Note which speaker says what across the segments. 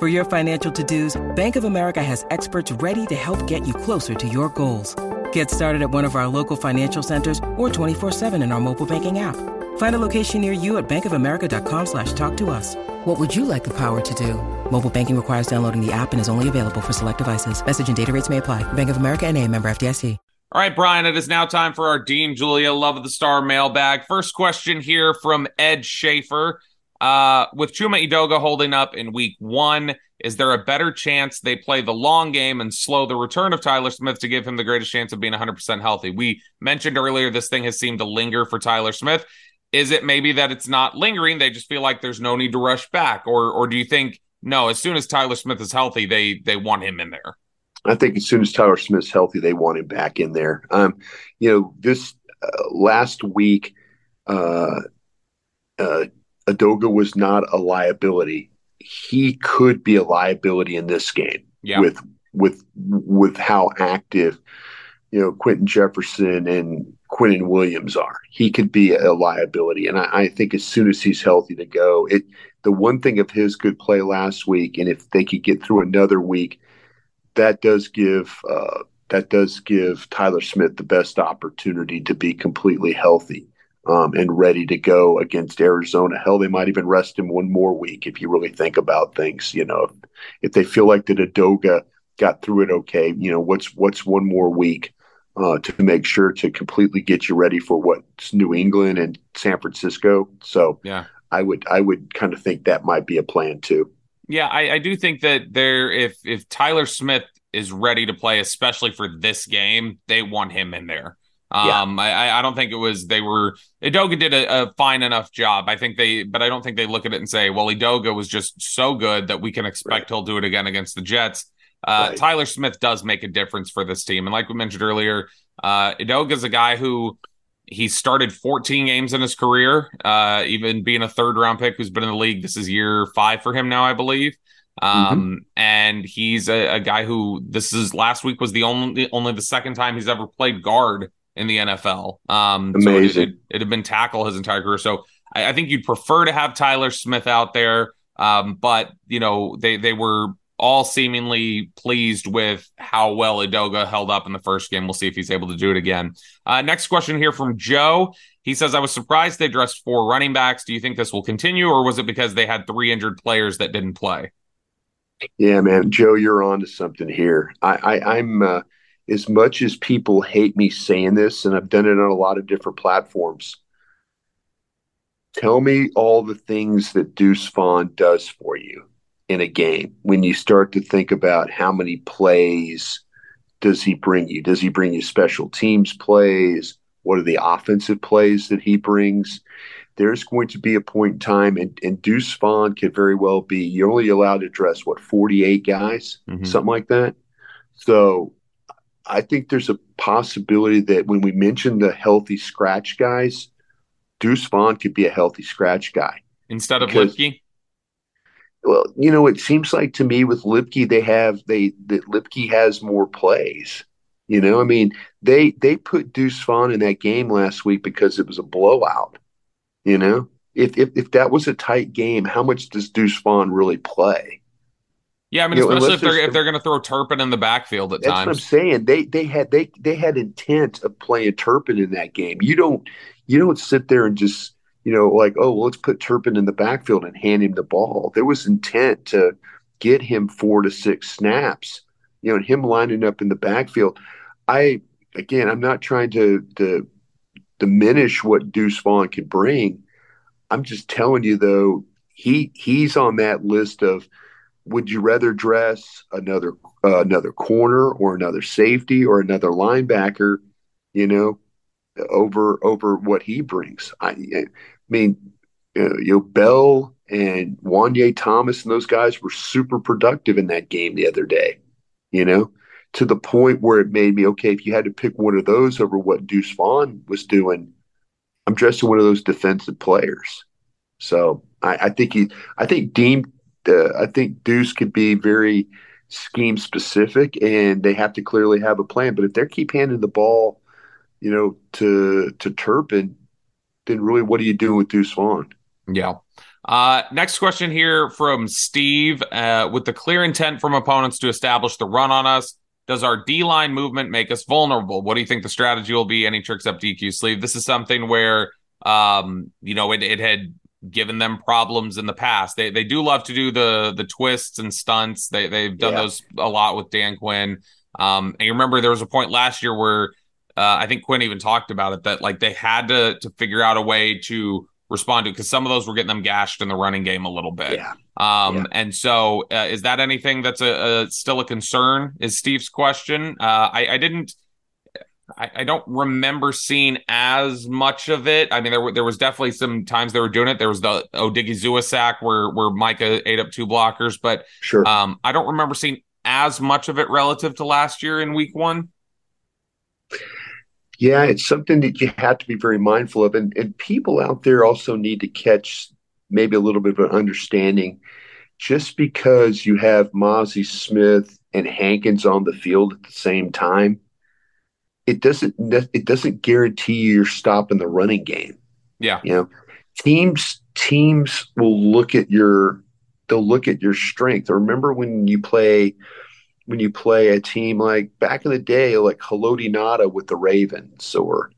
Speaker 1: For your financial to-dos, Bank of America has experts ready to help get you closer to your goals. Get started at one of our local financial centers or 24-7 in our mobile banking app. Find a location near you at bankofamerica.com slash talk to us. What would you like the power to do? Mobile banking requires downloading the app and is only available for select devices. Message and data rates may apply. Bank of America and a member FDIC.
Speaker 2: All right, Bryan, it is now time for our Dean Julia Love of the Star mailbag. First question here from Ed Schaefer. Uh, with Chuma Edoga holding up in week one, is there a better chance they play the long game and slow the return of Tyler Smith to give him the greatest chance of being 100% healthy? We mentioned earlier this thing has seemed to linger for Tyler Smith. Is it maybe that it's not lingering? They just feel like there's no need to rush back, or or do you think no? As soon as Tyler Smith is healthy, they they want him in there.
Speaker 3: I think as soon as Tyler Smith's healthy, they want him back in there. Um, you know, this uh, last week, uh, uh, Edoga was not a liability. He could be a liability in this game
Speaker 2: yeah.
Speaker 3: with with with how active you know Quinton Jefferson and Quinnen Williams are. He could be a liability, and I, I, think as soon as he's healthy to go, it. The one thing of his good play last week, and if they could get through another week, that does give uh, that does give Tyler Smith the best opportunity to be completely healthy um, and ready to go against Arizona. Hell, they might even rest him one more week if you really think about things. You know, if, if they feel like the Edoga got through it okay, you know, what's what's one more week uh, to make sure to completely get you ready for what's New England and San Francisco. So
Speaker 2: yeah,
Speaker 3: I would I would kind of think that might be a plan too.
Speaker 2: Yeah, I, I do think that there if if Tyler Smith is ready to play, especially for this game, they want him in there. Um, yeah. I, I don't think it was they were Edoga did a, a, fine enough job. I think they, but I don't think they look at it and say, well, Edoga was just so good that we can expect right. he'll do it again against the Jets. Uh, right. Tyler Smith does make a difference for this team, and like we mentioned earlier, uh, is a guy who he started 14 games in his career, uh, even being a third round pick who's been in the league. This is year five for him now, I believe. Mm-hmm. Um, mm-hmm. and he's a, a, guy who this is last week was the only only the second time he's ever played guard in the NFL. Um,
Speaker 3: Amazing.
Speaker 2: So it, it, it, had been tackle his entire career. So I, I, think you'd prefer to have Tyler Smith out there. Um, but you know, they they were all seemingly pleased with how well Edoga held up in the first game. We'll see if he's able to do it again. Uh, next question here from Joe. He says, I was surprised they dressed four running backs. Do you think this will continue, or was it because they had three injured players that didn't play?
Speaker 3: Yeah, man, Joe, you're on to something here. I, I I'm uh, as much as people hate me saying this, and I've done it on a lot of different platforms. Tell me all the things that Deuce Vaughn does for you in a game when you start to think about how many plays does he bring you? Does he bring you special teams plays? What are the offensive plays that he brings? There's going to be a point in time, and, and Deuce Vaughn could very well be you're only allowed to dress what 48 guys, mm-hmm. something like that. So I think there's a possibility that when we mention the healthy scratch guys, Deuce Vaughn could be a healthy scratch guy
Speaker 2: instead of Luepke.
Speaker 3: Well, you know, it seems like to me with Luepke, they have they that Luepke has more plays. You know, I mean, they they put Deuce Vaughn in that game last week because it was a blowout. You know, if if if that was a tight game, how much does Deuce Vaughn really play?
Speaker 2: Yeah, I mean, you especially know, if they're if they're going to throw Turpin in the backfield at
Speaker 3: that's
Speaker 2: times.
Speaker 3: That's what I'm saying. They they had they they had intent of playing Turpin in that game. You don't you don't sit there and just you know like oh well, let's put Turpin in the backfield and hand him the ball. There was intent to get him four to six snaps You know, and him lining up in the backfield. I again, I'm not trying to to diminish what Deuce Vaughn can bring. I'm just telling you though, he he's on that list of would you rather dress another uh, another corner or another safety or another linebacker, you know, over over what he brings? I, I mean, you know, you know, Bell and Juanyeh Thomas and those guys were super productive in that game the other day, you know, to the point where it made me okay. If you had to pick one of those over what Deuce Vaughn was doing, I'm dressing one of those defensive players. So I, I think he, I think Dean, uh, I think Deuce could be very scheme specific, and they have to clearly have a plan. But if they keep handing the ball, you know, to to Turpin, then really, what are you doing with Deuce Vaughn?
Speaker 2: Yeah. Uh, next question here from Steve. Uh, with the clear intent from opponents to establish the run on us, does our D line movement make us vulnerable? What do you think the strategy will be? Any tricks up DQ sleeve? This is something where, um, you know, it, it had given them problems in the past. They they do love to do the the twists and stunts. They they've done yeah. those a lot with Dan Quinn. Um, and you remember there was a point last year where uh, I think Quinn even talked about it that like they had to to figure out a way to respond to because some of those were getting them gashed in the running game a little bit.
Speaker 3: Yeah.
Speaker 2: Um, yeah. and so uh, is that anything that's a, a, still a concern? Is Steve's question? Uh, I, I didn't. I, I, don't remember seeing as much of it. I mean, there were there was definitely some times they were doing it. There was the Odighizuwa sack where where Micah ate up two blockers, but
Speaker 3: sure,
Speaker 2: um, I don't remember seeing as much of it relative to last year in Week One.
Speaker 3: Yeah, it's something that you have to be very mindful of. And, and people out there also need to catch maybe a little bit of an understanding. Just because you have Mazi Smith and Hankins on the field at the same time, it doesn't it doesn't guarantee you're stopping the running game.
Speaker 2: Yeah.
Speaker 3: You know, teams teams will look at your they'll look at your strength. Remember when you play when you play a team like back in the day, like Haloti Ngata with the Ravens or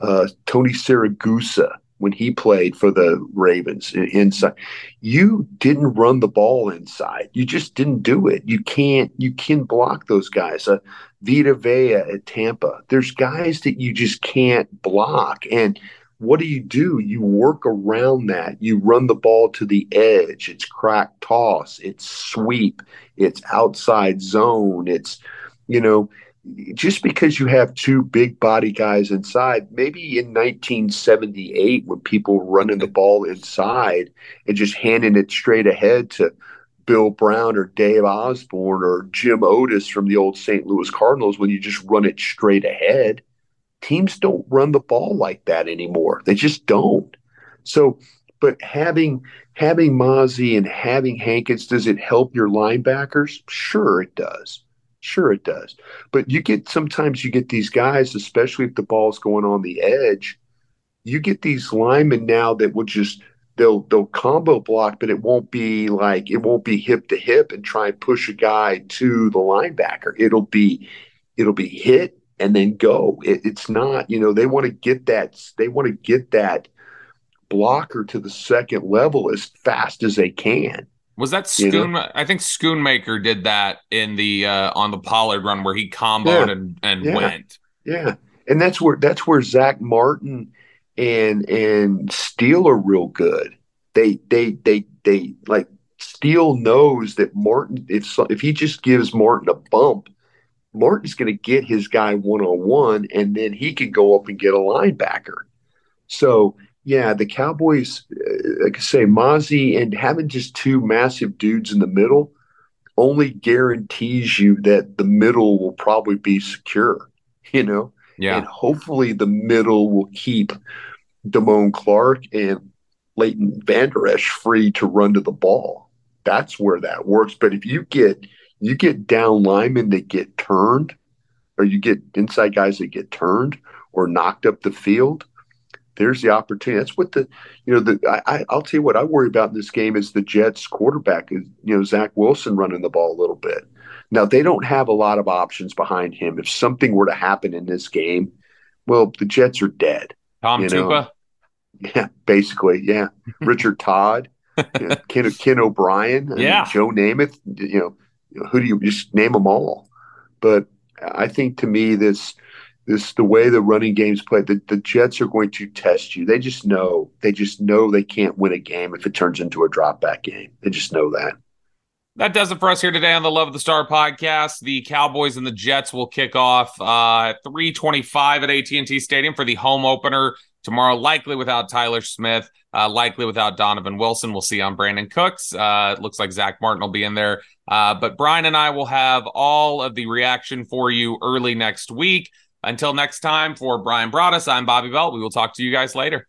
Speaker 3: uh, Tony Siragusa when he played for the Ravens inside. You didn't run the ball inside. You just didn't do it. You can't. You can block those guys. Uh, Vita Vea at Tampa. There's guys that you just can't block, and what do you do? You work around that. You run the ball to the edge. It's crack toss. It's sweep. It's outside zone. It's, you know, just because you have two big body guys inside, maybe in 1978 when people were running the ball inside and just handing it straight ahead to Bill Brown or Dave Osborne or Jim Otis from the old St. Louis Cardinals, when you just run it straight ahead – teams don't run the ball like that anymore. They just don't. So, but having having Mazi and having Hankins, does it help your linebackers? Sure, it does. Sure, it does. But you get sometimes you get these guys, especially if the ball's going on the edge, you get these linemen now that will just they'll they'll combo block, but it won't be like it won't be hip to hip and try and push a guy to the linebacker. It'll be it'll be hit and then go. It, it's not, you know, they want to get that, they want to get that blocker to the second level as fast as they can.
Speaker 2: Was that Schoon? I think Schoonmaker did that in the uh, on the Pollard run where he comboed yeah. and, and
Speaker 3: yeah.
Speaker 2: went.
Speaker 3: Yeah, and that's where that's where Zack Martin and and Steele are real good. They they they they like Steele knows that Martin if if he just gives Martin a bump, Martin's going to get his guy one on one, and then he can go up and get a linebacker. So, yeah, the Cowboys, uh, like I say, Mazi and having just two massive dudes in the middle only guarantees you that the middle will probably be secure, you know?
Speaker 2: Yeah.
Speaker 3: And hopefully the middle will keep Damone Clark and Leighton Vander Esch free to run to the ball. That's where that works. But if you get – you get down linemen that get turned, or you get inside guys that get turned or knocked up the field. There's the opportunity. That's what the, you know, the I, I'll tell you what I worry about in this game is the Jets quarterback is, you know, Zach Wilson running the ball a little bit. Now they don't have a lot of options behind him. If something were to happen in this game, well, the Jets are dead.
Speaker 2: Tom you know? Tupa.
Speaker 3: Yeah, basically, yeah. Richard Todd, you know, Ken, Ken O'Brien,
Speaker 2: yeah,
Speaker 3: Joe Namath, you know, who do you just name them all? but I think to me this this the way the running games play the, the jets are going to test you they just know they just know they can't win a game if it turns into a drop back game they just know that
Speaker 2: that does it for us here today on the Love of the Star podcast. The Cowboys and the Jets will kick off uh, at 325 at AT&T Stadium for the home opener tomorrow, likely without Tyler Smith, uh, likely without Donovan Wilson. We'll see on Brandin Cooks. Uh, it looks like Zack Martin will be in there. Uh, but Bryan and I will have all of the reaction for you early next week. Until next time, for Bryan Broaddus, I'm Bobby Belt. We will talk to you guys later.